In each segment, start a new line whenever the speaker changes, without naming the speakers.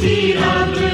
ਤੁਸੀਂ ਅਬਦੀ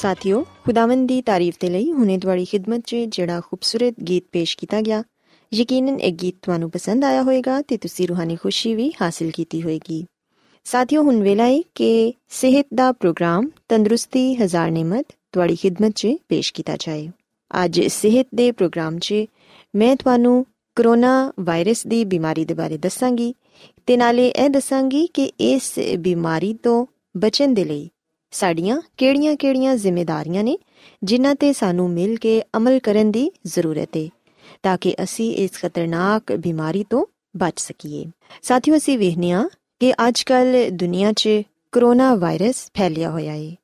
ਸਾਥਿਓ, ਖੁਦਾਵੰਦ ਦੀ ਤਾਰੀਫ ਦੇ ਲਈ ਹੁਣੇ ਤੁਹਾਡੀ ਖidmat 'ਚ ਜਿਹੜਾ ਖੂਬਸੂਰਤ ਗੀਤ ਪੇਸ਼ ਕੀਤਾ ਗਿਆ। ਯਕੀਨਨ ਇਹ ਗੀਤ ਤੁਹਾਨੂੰ ਪਸੰਦ ਆਇਆ ਹੋਵੇਗਾ ਤੇ ਤੁਸੀਂ ਰੂਹਾਨੀ ਖੁਸ਼ੀ ਵੀ ਹਾਸਿਲ ਕੀਤੀ ਹੋਵੇਗੀ। ਸਾਥੀਓ, ਹੁਣ ਵੇਲਾ ਹੈ ਕਿ ਸਿਹਤ ਦਾ ਪ੍ਰੋਗਰਾਮ ਤੰਦਰੁਸਤੀ, ਹਜ਼ਾਰ ਨਿਮਤ ਤੁਹਾਡੀ ਖidmat 'ਚ ਪੇਸ਼ ਕੀਤਾ ਜਾਏ। ਅੱਜ ਸਿਹਤ ਦੇ ਪ੍ਰੋਗਰਾਮ 'ਚ ਮੈਂ ਤੁਹਾਨੂੰ ਕਰੋਨਾ ਵਾਇਰਸ ਦੀ ਬਿਮਾਰੀ ਦੇ ਬਾਰੇ ਦੱਸਾਂਗੀ ਤੇ ਨਾਲੇ ਇਹ ਦੱਸਾਂਗੀ ਕਿ ਇਸ ਬਿਮਾਰੀ ਤੋਂ ਬਚਣ ਦੇ ਲਈ ਸਾਡੀਆਂ ਕਿਹੜੀਆਂ-ਕਿਹੜੀਆਂ ਜ਼ਿੰਮੇਵਾਰੀਆਂ ਨੇ ਜਿਨ੍ਹਾਂ ਤੇ ਸਾਨੂੰ ਮਿਲ ਕੇ ਅਮਲ ਕਰਨ ਦੀ ਜ਼ਰੂਰਤ ਹੈ ਤਾਂ ਕਿ ਅਸੀਂ ਇਸ ਖਤਰਨਾਕ ਬਿਮਾਰੀ ਤੋਂ ਬਚ ਸਕੀਏ। ਸਾਥੀਓ, ਅਸੀਂ ਵੇਖਨੀਆ ਕਿ ਅੱਜਕੱਲ ਦੁਨੀਆ 'ਚ ਕਰੋਨਾ ਵਾਇਰਸ ਫੈਲਿਆ ਹੋਇਆ ਹੈ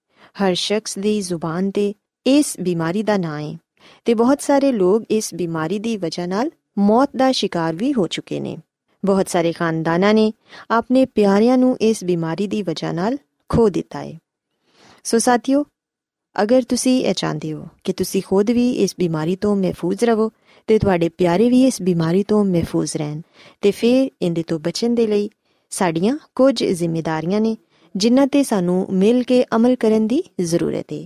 ਹਰ ਸ਼ਖਸ ਦੀ ਜ਼ੁਬਾਨ ਤੇ ਇਸ ਬਿਮਾਰੀ ਦਾ ਨਾਂ ਹੈ ਤੇ ਬਹੁਤ ਸਾਰੇ ਲੋਕ ਇਸ ਬਿਮਾਰੀ ਦੀ ਵਜ੍ਹਾ ਨਾਲ ਮੌਤ ਦਾ ਸ਼ਿਕਾਰ ਵੀ ਹੋ ਚੁੱਕੇ ਨੇ। ਬਹੁਤ ਸਾਰੇ ਖਾਨਦਾਨਾਂ ਨੇ ਆਪਣੇ ਪਿਆਰਿਆਂ ਨੂੰ ਇਸ ਬਿਮਾਰੀ ਦੀ ਵਜ੍ਹਾ ਨਾਲ ਖੋ ਦਿੱਤਾ ਹੈ ਸੋ ਸਾਥੀਓ ਅਗਰ ਤੁਸੀਂ ਇਹ ਚਾਹੁੰਦੇ ਹੋ ਕਿ ਤੁਸੀਂ ਖੁਦ ਵੀ ਇਸ ਬਿਮਾਰੀ ਤੋਂ ਮਹਿਫੂਜ਼ ਰਹੋ ਤੇ ਤੁਹਾਡੇ ਪਿਆਰੇ ਵੀ ਇਸ ਬਿਮਾਰੀ ਤੋਂ ਮਹਿਫੂਜ਼ ਰਹਿਣ ਤੇ ਫਿਰ ਇਹਦੇ ਤੋਂ ਬਚਣ ਦੇ ਲਈ ਸਾਡੀਆਂ ਕੁਝ ਜ਼ਿੰਮੇਵਾਰੀਆਂ ਨੇ ਜਿਨ੍ਹਾਂ ਤੇ ਸਾਨੂੰ ਮਿਲ ਕੇ ਅਮਲ ਕਰਨ ਦੀ ਜ਼ਰੂਰਤ ਹੈ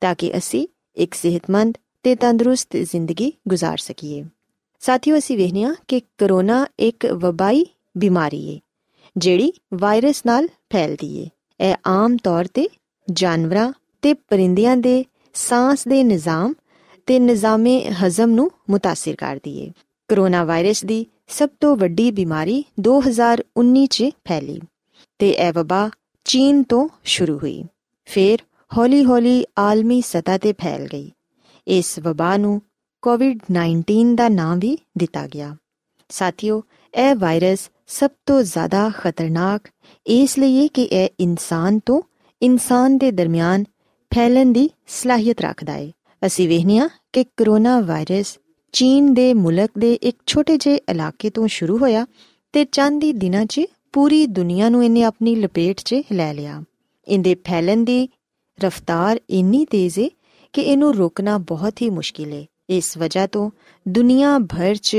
ਤਾਂ ਕਿ ਅਸੀਂ ਇੱਕ ਸਿਹਤਮੰਦ ਤੇ ਤੰਦਰੁਸਤ ਜ਼ਿੰਦਗੀ گزار ਸਕੀਏ ਸਾਥੀਓ ਅਸੀਂ ਵੇਖਿਆ ਕਿ ਕਰੋਨਾ ਇੱਕ ਵਬਾਈ ਬਿਮਾਰੀ ਹੈ ਜਿਹੜੀ ਵਾਇਰਸ ਨਾਲ ਫੈਲਦੀ ਹੈ ਇਹ ਆਮ ਤੌਰ ਤੇ ਜਾਨਵਰਾਂ ਤੇ ਪਰਿੰਦਿਆਂ ਦੇ ਸਾਹ ਦੇ ਨਿਜ਼ਾਮ ਤੇ ਨਿਜ਼ਾਮੇ ਹਜ਼ਮ ਨੂੰ متاثر ਕਰਦੀ ਹੈ ਕਰੋਨਾ ਵਾਇਰਸ ਦੀ ਸਭ ਤੋਂ ਵੱਡੀ ਬਿਮਾਰੀ 2019 ਚ ਫੈਲੀ ਤੇ ਇਹ ਵਬਾ ਚੀਨ ਤੋਂ ਸ਼ੁਰੂ ਹੋਈ ਫਿਰ ਹੌਲੀ-ਹੌਲੀ ਆਲਮੀ ਸਤਹ ਤੇ ਫੈਲ ਗਈ ਇਸ ਵਬਾ ਨੂੰ ਕੋਵਿਡ-19 ਦਾ ਨਾਮ ਵੀ ਦਿੱਤਾ ਗਿਆ ਸਾਥੀਓ ਇਹ ਵਾਇਰਸ ਸਭ ਤੋਂ ਜ਼ਿਆਦਾ ਖਤਰਨਾਕ ਇਸ ਲਈ ਕਿ ਇਹ ਇਨਸਾਨ ਤੋਂ ਇਨਸਾਨ ਦੇ ਦਰਮਿਆਨ ਫੈਲਣ ਦੀ ਸਲਾਹੀਅਤ ਰੱਖਦਾ ਹੈ ਅਸੀਂ ਵੇਖਨੀਆ ਕਿ ਕਰੋਨਾ ਵਾਇਰਸ ਚੀਨ ਦੇ ਮੁਲਕ ਦੇ ਇੱਕ ਛੋਟੇ ਜਿਹੇ ਇਲਾਕੇ ਤੋਂ ਸ਼ੁਰੂ ਹੋਇਆ ਤੇ ਚੰਦ ਹੀ ਦਿਨਾਂ 'ਚ ਪੂਰੀ ਦੁਨੀਆ ਨੂੰ ਇਹਨੇ ਆਪਣੀ ਲਪੇਟ 'ਚ ਲੈ ਲਿਆ। ਇਹਦੇ ਫੈਲਣ ਦੀ ਰਫ਼ਤਾਰ ਇੰਨੀ ਤੇਜ਼ ਹੈ ਕਿ ਇਹਨੂੰ ਰੋਕਣਾ ਬਹੁਤ ਹੀ ਮੁਸ਼ਕਿਲ ਹੈ ਇਸ ਵਜ੍ਹਾ ਤੋਂ ਦੁਨੀਆ ਭਰ 'ਚ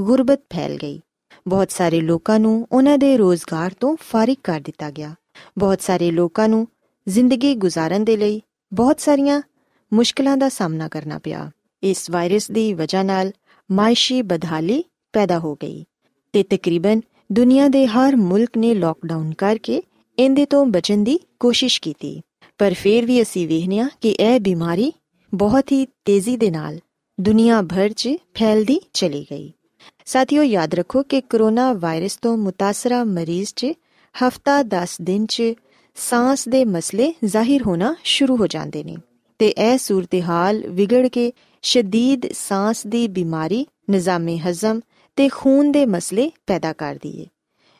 ਗੁਰਬਤ ਫੈਲ ਗਈ। ਬਹੁਤ ਸਾਰੇ ਲੋਕਾਂ ਨੂੰ ਉਹਨਾਂ ਦੇ ਰੋਜ਼ਗਾਰ ਤੋਂ ਫਾਰਿਗ ਕਰ ਦਿੱਤਾ ਗਿਆ। ਬਹੁਤ ਸਾਰੇ ਲੋਕਾਂ ਨੂੰ ਜ਼ਿੰਦਗੀ ਗੁਜ਼ਾਰਨ ਦੇ ਲਈ ਬਹੁਤ ਸਾਰੀਆਂ ਮੁਸ਼ਕਲਾਂ ਦਾ ਸਾਹਮਣਾ ਕਰਨਾ ਪਿਆ। ਇਸ ਵਾਇਰਸ ਦੀ ਵਜ੍ਹਾ ਨਾਲ ਮਾਇਸ਼ੀ ਬਦਹਾਲੀ ਪੈਦਾ ਹੋ ਗਈ ਤੇ ਤਕਰੀਬਨ ਦੁਨੀਆ ਦੇ ਹਰ ਮੁਲਕ ਨੇ ਲਾਕਡਾਊਨ ਕਰਕੇ ਇਹਦੇ ਤੋਂ ਬਚਣ ਦੀ ਕੋਸ਼ਿਸ਼ ਕੀਤੀ। ਪਰ ਫਿਰ ਵੀ ਅਸੀਂ ਵੇਖਿਆ ਕਿ ਇਹ ਬਿਮਾਰੀ ਬਹੁਤ ਹੀ ਤੇਜ਼ੀ ਦੇ ਨਾਲ ਦੁਨੀਆ ਭਰ 'ਚ ਫੈਲਦੀ ਚਲੀ ਗਈ। ਸਾਥੀਓ, ਯਾਦ ਰੱਖੋ ਕਿ ਕਰੋਨਾ ਵਾਇਰਸ ਤੋਂ ਮੁਤਾਸਰਾ ਮਰੀਜ਼ 'ਚ ਹਫਤਾ 10 ਦਿਨ 'ਚ ਸਾਹ ਦੇ ਮਸਲੇ ਜ਼ਾਹਿਰ ਹੋਣਾ ਸ਼ੁਰੂ ਹੋ ਜਾਂਦੇ ਨੇ ਤੇ ਇਹ ਸੂਰਤ-ਹਾਲ ਵਿਗੜ ਕੇ ਸ਼ਦੀਦ ਸਾਹ ਦੀ ਬਿਮਾਰੀ, ਨਿਜ਼ਾਮੇ ਹਜ਼ਮ ਤੇ ਖੂਨ ਦੇ ਮਸਲੇ ਪੈਦਾ ਕਰਦੀ ਏ,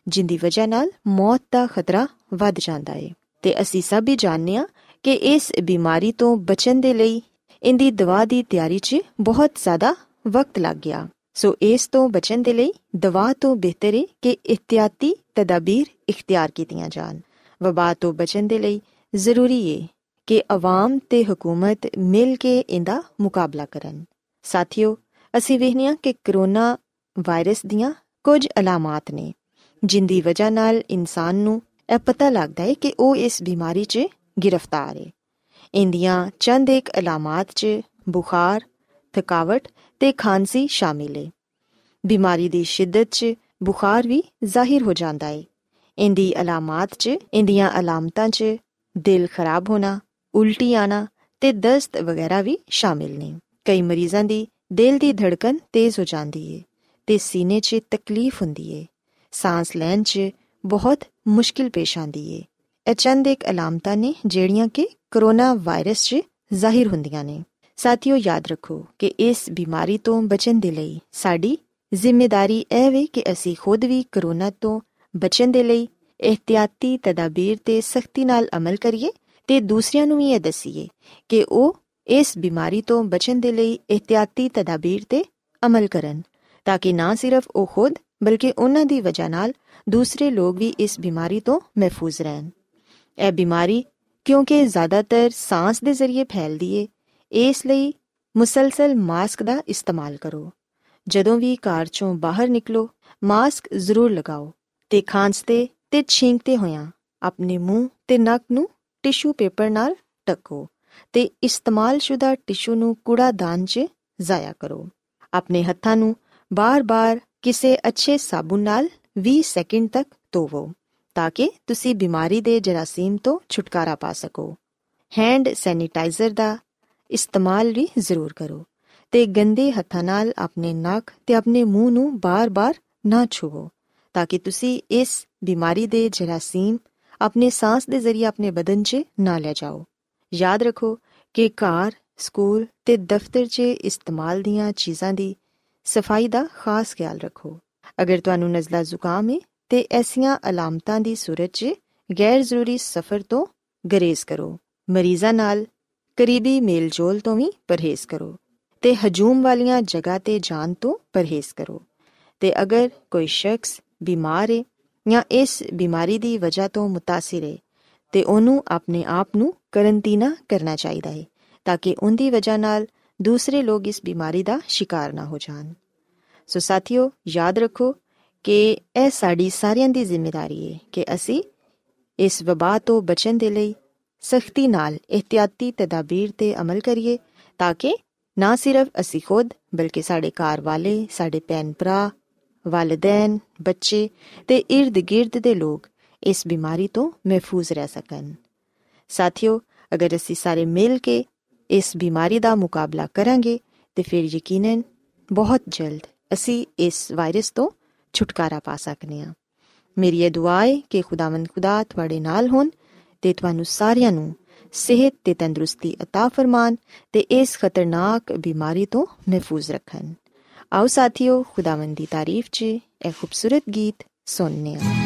ਜਿੰਦੀ ਵਜ੍ਹਾ ਨਾਲ ਮੌਤ ਦਾ ਖਤਰਾ ਵੱਧ ਜਾਂਦਾ ਏ। ਤੇ ਅਸੀਂ ਸਭ ਵੀ ਜਾਣਦੇ ਹਾਂ ਕਿ ਇਸ ਬਿਮਾਰੀ ਤੋਂ ਬਚਣ ਦੇ ਲਈ ਇੰਦੀ ਦਵਾ ਦੀ ਤਿਆਰੀ 'ਚ ਬਹੁਤ ਜ਼ਿਆਦਾ ਵਕਤ ਲੱਗ ਗਿਆ। ਸੋ ਇਸ ਤੋਂ ਬਚਣ ਦੇ ਲਈ ਦਵਾ ਤੋਂ ਬਿਹਤਰ ਹੈ ਕਿ ਇhtiyati ਤਦਾਬੀਰ ਇਖਤਿਆਰ ਕੀਤੀਆਂ ਜਾਣ। ਵਬਾ ਤੋਂ ਬਚਣ ਦੇ ਲਈ ਜ਼ਰੂਰੀ ਹੈ ਕਿ ਆਵਾਮ ਤੇ ਹਕੂਮਤ ਮਿਲ ਕੇ ਇਹਦਾ ਮੁਕਾਬਲਾ ਕਰਨ। ਸਾਥੀਓ, ਅਸੀਂ ਵੇਖਨੀਆ ਕਿ ਕਰੋਨਾ ਵਾਇਰਸ ਦੀਆਂ ਕੁਝ ਅਲਾਮਤ ਨੇ, ਜਿੰਦੀ ਵਜ੍ਹਾ ਨਾਲ ਇਨਸਾਨ ਨੂੰ ਇਹ ਪਤਾ ਲੱਗਦਾ ਹੈ ਕਿ ਉਹ ਇਸ ਬਿਮਾਰੀ 'ਚ ਗ੍ਰਿਫਤਾਰ ਹੈ ਇੰਦੀਆਂ ਚੰਦ ਇੱਕ ਅਲਾਮਤ 'ਚ ਬੁਖਾਰ, ਥਕਾਵਟ ਤੇ ਖਾਂਸੀ ਸ਼ਾਮਿਲ ਹੈ ਬਿਮਾਰੀ ਦੀ ਸ਼ਿੱਦਤ 'ਚ ਬੁਖਾਰ ਵੀ ਜ਼ਾਹਿਰ ਹੋ ਜਾਂਦਾ ਹੈ ਇੰਦੀ ਅਲਾਮਤ 'ਚ ਇੰਦੀਆਂ ਅਲਾਮਤਾਂ 'ਚ ਦਿਲ ਖਰਾਬ ਹੋਣਾ ਉਲਟੀ ਆਣਾ ਤੇ ਦਸਤ ਵਗੈਰਾ ਵੀ ਸ਼ਾਮਿਲ ਨੇ ਕਈ ਮਰੀਜ਼ਾਂ ਦੀ ਦਿਲ ਦੀ ਧੜਕਨ ਤੇਜ਼ ਹੋ ਜਾਂਦੀ ਹੈ ਤੇ ਸੀਨੇ 'ਚ ਤਕਲੀਫ ਹੁੰਦੀ ਹੈ ਸਾਹ ਲੈਣ 'ਚ ਬਹੁਤ ਮੁਸ਼ਕਿਲ ਪੇਸ਼ ਆਂਦੀ ਹੈ ਇਹ ਚੰਦ ਇੱਕ ਅਲਾਮਤਾਂ ਨੇ ਜਿਹੜੀਆਂ ਕਿ ਕਰੋਨਾ ਵਾਇਰਸ 'ਚ ਜ਼ਾਹਿਰ ਹੁੰਦੀਆਂ ਨੇ ਸਾਥੀਓ ਯਾਦ ਰੱਖੋ ਕਿ ਇਸ ਬਿਮਾਰੀ ਤੋਂ ਬਚਣ ਦੇ ਲਈ ਸਾਡੀ ਜ਼ਿੰਮੇਵਾਰੀ ਇਹ ਵੇ ਕਿ ਅਸੀਂ ਖੁਦ ਵੀ ਕਰੋਨਾ ਤੋਂ ਬਚਣ ਦੇ ਲਈ ਇhtiyati ਤਦਾਬੀਰ ਤੇ ਸਖਤੀ ਨਾਲ ਅਮਲ ਕਰੀਏ ਤੇ ਦੂਸਰਿਆਂ ਨੂੰ ਵੀ ਇਹ ਦਸੀਏ ਕਿ ਉਹ ਇਸ ਬਿਮਾਰੀ ਤੋਂ ਬਚਣ ਦੇ ਲਈ ਇhtiyati ਤਦਾਬੀਰ ਤੇ ਅਮਲ ਕਰਨ, ਤਾਂ ਕਿ ਨਾ ਸਿਰਫ ਉਹ ਖੁਦ, ਬਲਕਿ ਉਹਨਾਂ ਦੀ ਵਜ੍ਹਾ ਨਾਲ ਦੂਸਰੇ ਲੋਕ ਵੀ ਇਸ ਬਿਮਾਰੀ ਤੋਂ ਮਹਿਫੂਜ਼ ਰਹਿਣ। ਇਹ ਬਿਮਾਰੀ ਕਿਉਂਕਿ ਜ਼ਿਆਦਾਤਰ ਸਾਹ ਦੇ ਜ਼ਰੀਏ ਫੈਲਦੀ ਏ, ਇਸ ਲਈ ਮੁਸਲਸਲ ਮਾਸਕ ਦਾ ਇਸਤੇਮਾਲ ਕਰੋ। ਜਦੋਂ ਵੀ ਕਾਰ ਚੋਂ ਬਾਹਰ ਨਿਕਲੋ, ਮਾਸਕ ਜ਼ਰੂਰ ਲਗਾਓ। ਤੇ ਖਾਂਸਤੇ ਤੇ ਛਿੰਕਤੇ ਹੋਇਆਂ, ਆਪਣੇ ਮੂੰਹ ਤੇ ਨੱਕ ਨੂੰ ਟਿਸ਼ੂ ਪੇਪਰ ਨਾਲ ਢੱਕੋ ਤੇ ਇਸਤੇਮਾਲਸ਼ੁਦਾ ਟਿਸ਼ੂ ਨੂੰ ਕੂੜਾਦਾਨ 'ਚ ਜ਼ਾਇਆ ਕਰੋ। ਆਪਣੇ ਹੱਥਾਂ ਨੂੰ ਬਾਰ-ਬਾਰ ਕਿਸੇ ਅੱਛੇ ਸਾਬੁਨ ਨਾਲ 20 ਸੈਕਿੰਡ ਤੱਕ ਧੋਵੋ
ਤਾਂ ਕਿ ਤੁਸੀਂ ਬਿਮਾਰੀ ਦੇ ਜਰਾਸੀਮ ਤੋਂ ਛੁਟਕਾਰਾ ਪਾ ਸਕੋ। ਹੈਂਡ ਸੈਨੀਟਾਈਜ਼ਰ ਦਾ ਇਸਤੇਮਾਲ ਵੀ ਜ਼ਰੂਰ ਕਰੋ ਤੇ ਗੰਦੇ ਹੱਥਾਂ ਨਾਲ ਆਪਣੇ ਨੱਕ ਤੇ ਆਪਣੇ ਮੂੰਹ ਨੂੰ ਬਾਰ-ਬਾਰ ਨਾ ਛੂਵੋ। ਤਾਂ ਕਿ ਤੁਸੀਂ ਇਸ ਬਿਮਾਰੀ ਦੇ ਜਰਾਸੀਮ ਆਪਣੇ ਸਾਹ ਦੇ ਜ਼ਰੀਏ ਆਪਣੇ ਬਦਨ 'ਚ ਨਾ ਲੈ ਜਾਓ ਯਾਦ ਰੱਖੋ ਕਿ ਘਰ ਸਕੂਲ ਤੇ ਦਫ਼ਤਰ 'ਚ ਇਸਤੇਮਾਲ ਦੀਆਂ ਚੀਜ਼ਾਂ ਦੀ ਸਫ਼ਾਈ ਦਾ ਖਾਸ ਖਿਆਲ ਰੱਖੋ ਅਗਰ ਤੁਹਾਨੂੰ ਨਜ਼ਲਾ ਜ਼ੁਕਾਮ ਹੈ ਤੇ ਐਸੀਆਂ ਅਲਾਮਤਾਂ ਦੀ ਸੂਰਤ 'ਚ ਗੈਰ ਜ਼ਰੂਰੀ ਸਫ਼ਰ ਤੋਂ ਗਰੇਜ਼ ਕਰੋ ਮਰੀਜ਼ਾਂ ਨਾਲ ਕਰੀਬੀ ਮੇਲਜੋਲ ਤੋਂ ਵੀ ਪਰਹੇਜ਼ ਕਰੋ ਤੇ ਹਜੂਮ ਵਾਲੀਆਂ ਜਗ੍ਹਾ ਤੇ ਜਾਣ ਤੋਂ ਪਰਹੇਜ਼ ਕਰੋ ਤੇ ਅਗਰ ਕੋਈ ਸ਼ਖਸ ਬਿਮਾਰ ਹੈ ਜਾਂ ਇਸ ਬਿਮਾਰੀ ਦੀ ਵਜ੍ਹਾ ਤੋਂ ਮੁਤਾਸਿਰ ਹੈ ਤੇ ਉਹਨੂੰ ਆਪਣੇ ਆਪ ਨੂੰ ਕਰੰਟੀਨਾ ਕਰਨਾ ਚਾਹੀਦਾ ਹੈ ਤਾਂ ਕਿ ਉਹਦੀ ਵਜ੍ਹਾ ਨਾਲ ਦੂਸਰੇ ਲੋਕ ਇਸ ਬਿਮਾਰੀ ਦਾ ਸ਼ਿਕਾਰ ਨਾ ਹੋ ਜਾਣ। ਸੋ ਸਾਥੀਓ, ਯਾਦ ਰੱਖੋ ਕਿ ਇਹ ਸਾਡੀ ਸਾਰਿਆਂ ਦੀ ਜ਼ਿੰਮੇਵਾਰੀ ਹੈ ਕਿ ਅਸੀਂ ਇਸ ਵਬਾ ਤੋਂ ਬਚਣ ਦੇ ਲਈ ਸਖਤੀ ਨਾਲ ਇhtiyati ਤਦਾਬੀਰ ਤੇ ਅਮਲ ਕਰੀਏ ਤਾਂ ਕਿ ਨਾ ਸਿਰਫ ਅਸੀਂ ਖੁਦ ਬਲਕਿ ਸਾਡੇ ਘਰ ਵਾਲੇ, ਸਾਡੇ ਭੈਣ ਭਰਾ ਵਾਲਿਦੈਨ ਬੱਚੇ ਤੇ ird-gird ਦੇ ਲੋਕ ਇਸ ਬਿਮਾਰੀ ਤੋਂ ਮਹਿਫੂਜ਼ ਰਹਿ ਸਕਣ ਸਾਥੀਓ ਅਗਰ ਅਸੀਂ ਸਾਰੇ ਮਿਲ ਕੇ ਇਸ ਬਿਮਾਰੀ ਦਾ ਮੁਕਾਬਲਾ ਕਰਾਂਗੇ ਤੇ ਫਿਰ ਯਕੀਨਨ ਬਹੁਤ ਜਲਦ ਅਸੀਂ ਇਸ ਵਾਇਰਸ ਤੋਂ ਛੁਟਕਾਰਾ ਪਾ ਸਕਨੇ ਆ ਮੇਰੀ ਇਹ ਦੁਆ ਹੈ ਕਿ ਖੁਦਾਵੰਦ ਖੁਦਾ ਤੁਹਾਡੇ ਨਾਲ ਹੋਣ ਤੇ ਤੁਹਾਨੂੰ ਸਾਰਿਆਂ ਨੂੰ ਸਿਹਤ ਤੇ ਤੰਦਰੁਸਤੀ عطا ਫਰਮਾਨ ਤੇ ਇਸ ਖਤਰਨਾਕ ਬਿਮਾਰੀ ਤੋਂ ਮਹਿਫੂਜ਼ ਰੱਖਣ ਆਓ ਸਾਥੀਓ ਖੁਦਾਵੰਦ ਦੀ ਤਾਰੀਫ 'ਚ ਇਹ ਖੂਬਸੂਰਤ ਗੀਤ ਸੁਣਨੇ ਆ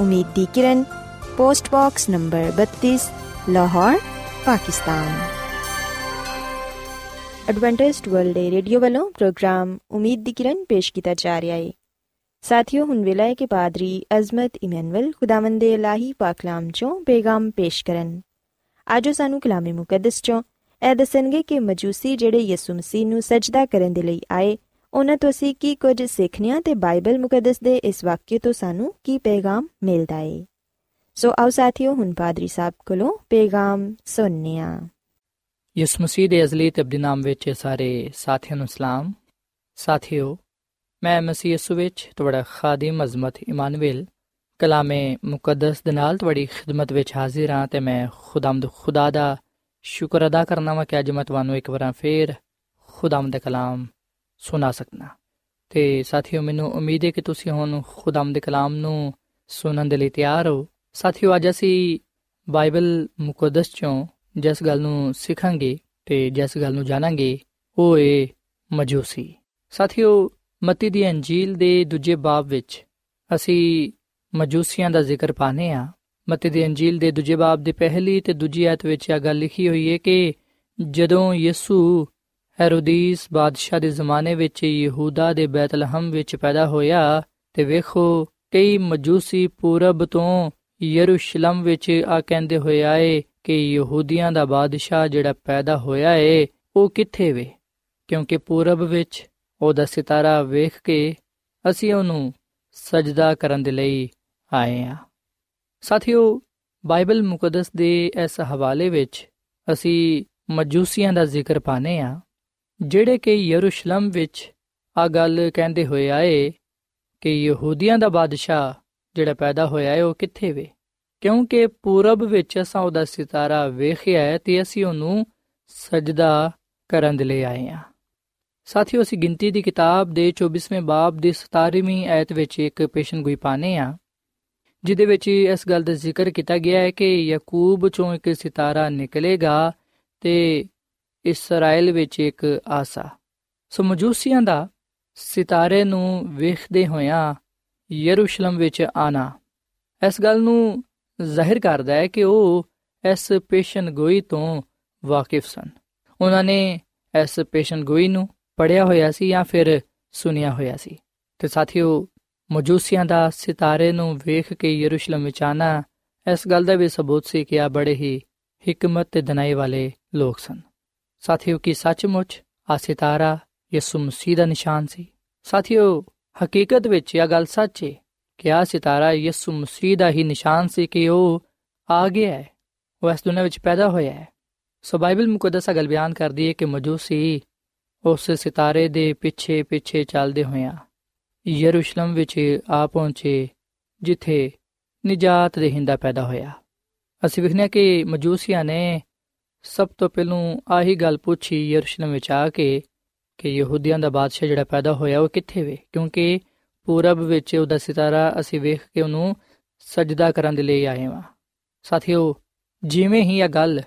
ਉਮੀਦ ਦੀ ਕਿਰਨ post box number 32 Lahore Pakistan Adventist World Radio ਵੱਲੋਂ ਪ੍ਰੋਗਰਾਮ ਉਮੀਦ ਦੀ ਕਿਰਨ ਪੇਸ਼ ਕੀਤਾ ਜਾ ਰਿਹਾ ਹੈ ਸਾਥਿਓ ਹੁਣ ਵੇਲਾ ਹੈ ਕਿ ਪਾਦਰੀ ਅਜ਼ਮਤ ਇਮਨੁਅਲ ਖੁਦਾਵੰਦ ਦੇ ਇਲਾਹੀ ਪਾਕਲਾਮ ਚੋਂ ਪੇਗਾਮ ਪੇਸ਼ ਕਰਨ ਆਜੋ ਸਾਨੂੰ ਕਲਾਮੇ ਮੁਕੱਦਸ ਚੋਂ ਇਹ ਦੱਸਣਗੇ ਕਿ ਮਜੂਸੀ ਜਿਹੜੇ ਯਿਸੂ ਮਸੀਹ ਨੂੰ ਸਜਦਾ ਕਰਨ ਦੇ ਲਈ ਆਏ ਉਹਨਾਂ ਤੋਂ ਅਸੀਂ ਕੀ ਕੁਝ ਸਿੱਖਣਿਆ ਤੇ ਬਾਈਬਲ ਮੁਕੱਦਸ ਦੇ ਇਸ ਵਾਕਿਏ ਤੋਂ ਸਾਨੂੰ ਕੀ ਪੈਗਾਮ ਮਿਲਦਾ ਹੈ ਸੋ ਆਓ ਸਾਥੀਓ, ਹੁਣ ਪਾਦਰੀ ਸਾਹਿਬ ਕੋਲੋਂ ਪੈਗਾਮ ਸੁਣਨੇ ਆ
ਯਿਸੂ ਮਸੀਹ ਦੇ ਅਜ਼ਲੀ ਤੇ ਅਬਦੀ ਨਾਮ ਵਿੱਚ ਸਾਰੇ ਸਾਥੀਆਂ ਨੂੰ ਸਲਾਮ। ਸਾਥੀਓ, ਮੈਂ ਮਸੀਹ ਯਿਸੂ ਵਿੱਚ ਤੁਹਾਡਾ ਖਾਦਮ ਅਜ਼ਮਤ ਇਮਾਨੁਅਲ ਕਲਾਮੇ ਮੁਕੱਦਸ ਦੇ ਨਾਲ ਤੁਹਾਡੀ ਖਿਦਮਤ ਵਿੱਚ ਹਾਜ਼ਰ ਹਾਂ ਤੇ ਮੈਂ ਖੁਦਾਮਦ ਖੁਦਾ ਦਾ ਸ਼ੁਕਰ ਅਦਾ ਕਰਨਾ ਵਾ ਕਿ ਅੱਜ ਮੈਂ ਤੁਹਾਨੂੰ ਇੱਕ ਵਾਰ ਫੇਰ ਖੁਦਾਮਦ ਦੇ ਕਲਾਮ ਸੁਣਾ ਸਕਣਾ ਤੇ ਸਾਥੀਓ ਮੈਨੂੰ ਉਮੀਦ ਹੈ ਕਿ ਤੁਸੀਂ ਹੁਣ ਖੁਦਾਮਦ ਦੇ ਕਲਾਮ ਨੂੰ ਸੁਣਨ ਦੇ ਲਈ ਤਿਆਰ ਹੋ। ਸਾਥੀਓ ਅੱਜ ਅਸੀਂ ਬਾਈਬਲ ਮੁਕੱਦਸ ਚੋਂ ਜਿਸ ਗੱਲ ਨੂੰ ਸਿੱਖਾਂਗੇ ਤੇ ਜਿਸ ਗੱਲ ਨੂੰ ਜਾਣਾਂਗੇ ਉਹ ਏ ਮਜੂਸੀ। ਸਾਥੀਓ ਮਤੀ ਦੀ ਅੰਜੀਲ ਦੇ ਦੂਜੇ ਬਾਬ ਵਿੱਚ ਅਸੀਂ ਮਜੂਸੀਆਂ ਦਾ ਜ਼ਿਕਰ ਪਾਨੇ ਆ ਮਤੀ ਦੀ ਅੰਜੀਲ ਦੇ ਦੂਜੇ ਬਾਬ ਦੀ ਪਹਿਲੀ ਤੇ ਦੂਜੀ ਆਇਤ ਵਿੱਚ ਇਹ ਗੱਲ ਲਿਖੀ ਹੋਈ ਹੈ ਕਿ ਜਦੋਂ ਯਿਸੂ ਹੈਰੋਦੀਸ ਬਾਦਸ਼ਾਹ ਦੇ ਜ਼ਮਾਨੇ ਵਿੱਚ ਯਹੂਦਾ ਦੇ ਬੈਤਲਹਮ ਵਿੱਚ ਪੈਦਾ ਹੋਇਆ ਤੇ ਵੇਖੋ, ਕਈ ਮਜੂਸੀ ਪੂਰਬ ਤੋਂ ਯਰੂਸ਼ਲਮ ਵਿੱਚ ਆ ਕਹਿੰਦੇ ਹੋਏ ਆਏ ਕਿ ਯਹੂਦੀਆਂ ਦਾ ਬਾਦਸ਼ਾਹ ਜਿਹੜਾ ਪੈਦਾ ਹੋਇਆ ਏ, ਉਹ ਕਿੱਥੇ ਵੇ? ਕਿਉਂਕਿ ਪੂਰਬ ਵਿੱਚ ਉਹਦਾ ਸਿਤਾਰਾ ਵੇਖ ਕੇ ਅਸੀਂ ਉਹਨੂੰ ਸਜਦਾ ਕਰਨ ਦੇ ਲਈ ਆਏ ਆ। ਸਾਥੀਓ, ਬਾਈਬਲ ਮੁਕੱਦਸ ਦੇ ਇਸ ਹਵਾਲੇ ਵਿੱਚ ਅਸੀਂ ਮਜੂਸੀਆਂ ਦਾ ਜ਼ਿਕਰ ਪਾਨੇ ਆ। ਜਿਹੜੇ ਕਿ ਯਰੂਸ਼ਲਮ ਵਿੱਚ ਆ ਗੱਲ ਕਹਿੰਦੇ ਹੋਏ ਆਏ ਕਿ ਯਹੂਦੀਆਂ ਦਾ ਬਾਦਸ਼ਾਹ ਜਿਹੜਾ ਪੈਦਾ ਹੋਇਆ ਹੈ, ਉਹ ਕਿੱਥੇ ਵੇ? ਕਿਉਂਕਿ ਪੂਰਬ ਵਿੱਚ ਅਸਾਂ ਉਹਦਾ ਸਿਤਾਰਾ ਵੇਖਿਆ ਹੈ ਤੇ ਅਸੀਂ ਉਹਨੂੰ ਸਜਦਾ ਕਰਨ ਦੇ ਲਈ ਆਏ ਆ ਸਾਥੀਓ, ਅਸੀਂ ਗਿਣਤੀ ਦੀ ਕਿਤਾਬ ਦੇ 24ਵੇਂ ਬਾਬ ਦੀ 17ਵੀਂ ਆਇਤ ਵਿੱਚ ਇੱਕ ਪੇਸ਼ਨਗੋਈ ਪਾਨੇ ਆ ਜਿਦੇ ਵਿੱਚ ਇਸ ਗੱਲ ਦਾ ਜ਼ਿਕਰ ਕੀਤਾ ਗਿਆ ਹੈ ਕਿ ਯਾਕੂਬ ਚੋਂ ਇੱਕ ਸਿਤਾਰਾ ਨਿਕਲੇਗਾ ਤੇ ਇਸਰਾਇਲ ਵਿੱਚ ਇੱਕ ਆਸਾ। ਸੋ ਮਜੂਸੀਆਂ ਦਾ ਸਿਤਾਰੇ ਨੂੰ ਵੇਖਦੇ ਹੋਇਆਂ ਯਰੂਸ਼ਲਮ ਵਿੱਚ ਆਣਾ। ਇਸ ਗੱਲ ਨੂੰ ਜ਼ਾਹਿਰ ਕਰਦਾ ਹੈ ਕਿ ਉਹ ਇਸ ਪੇਸ਼ਨਗੋਈ ਤੋਂ ਵਾਕਿਫ ਸਨ। ਉਹਨਾਂ ਨੇ ਇਸ ਪੇਸ਼ਨਗੋਈ ਨੂੰ ਪੜਿਆ ਹੋਇਆ ਸੀ ਜਾਂ ਫਿਰ ਸੁਨਿਆ ਹੋਇਆ ਸੀ। ਤੇ ਸਾਥੀਓ, ਮਜੂਸੀਆਂ ਦਾ ਸਿਤਾਰੇ ਨੂੰ ਵੇਖ ਕੇ ਯਰੂਸ਼ਲਮ ਵਿੱਚ ਆਣਾ ਇਸ ਗੱਲ ਦਾ ਵੀ ਸਬੂਤ ਸੀ ਕਿ ਆ ਬੜੇ ਹੀ ਹਕਮਤ ਤੇ ਦਨਾਈ ਵਾਲੇ ਲੋਕ ਸਨ। ਸਾਥੀਓ, ਕੀ ਸੱਚਮੁੱਚ ਆ ਸਿਤਾਰਾ ਯਿਸੂ ਮਸੀਹ ਦਾ ਨਿਸ਼ਾਨ ਸੀ? ਸਾਥੀਓ, ਹਕੀਕਤ ਵਿੱਚ ਇਹ ਗੱਲ ਸੱਚ ਹੈ ਕਿ ਆ ਸਿਤਾਰਾ ਯਿਸੂ ਮਸੀਹ ਦਾ ਹੀ ਨਿਸ਼ਾਨ ਸੀ ਕਿ ਉਹ ਆ ਗਿਆ ਹੈ। ਉਹ ਇਸ ਦੁਨੀਆਂ ਵਿੱਚ ਪੈਦਾ ਹੋਇਆ ਹੈ। ਸੋ ਬਾਈਬਲ ਮੁਕੱਦਸ ਗੱਲ ਬਿਆਨ ਕਰਦੀ ਹੈ ਕਿ ਮਜੂਸੀ ਉਸ ਸਿਤਾਰੇ ਦੇ ਪਿੱਛੇ ਪਿੱਛੇ ਚੱਲਦੇ ਹੋਇਆਂ ਯਰੂਸ਼ਲਮ ਵਿੱਚ ਆ ਪਹੁੰਚੇ, ਜਿੱਥੇ ਨਜਾਤ ਦੇ ਹਿੰਦਾ ਪੈਦਾ ਹੋਇਆ। ਅਸੀਂ ਵਿਖਨੇ ਕਿ ਮਜੂਸੀਆਂ ਨੇ ਸਭ ਤੋਂ ਪਹਿਲਾਂ ਆਹੀ ਗੱਲ ਪੁੱਛੀ ਯਰੂਸ਼ਲਮ ਵਿੱਚ ਆ ਕੇ ਕਿ ਯਹੂਦੀਆਂ ਦਾ ਬਾਦਸ਼ਾਹ ਜਿਹੜਾ ਪੈਦਾ ਹੋਇਆ ਉਹ ਕਿੱਥੇ ਵੇ? ਕਿਉਂਕਿ ਪੂਰਬ ਵਿੱਚ ਉਹਦਾ ਸਿਤਾਰਾ ਅਸੀਂ ਵੇਖ ਕੇ ਉਹਨੂੰ ਸਜਦਾ ਕਰਨ ਦੇ ਲਈ ਆਏ ਹਾਂ। ਸਾਥੀਓ, ਜਿਵੇਂ ਹੀ ਇਹ ਗੱਲ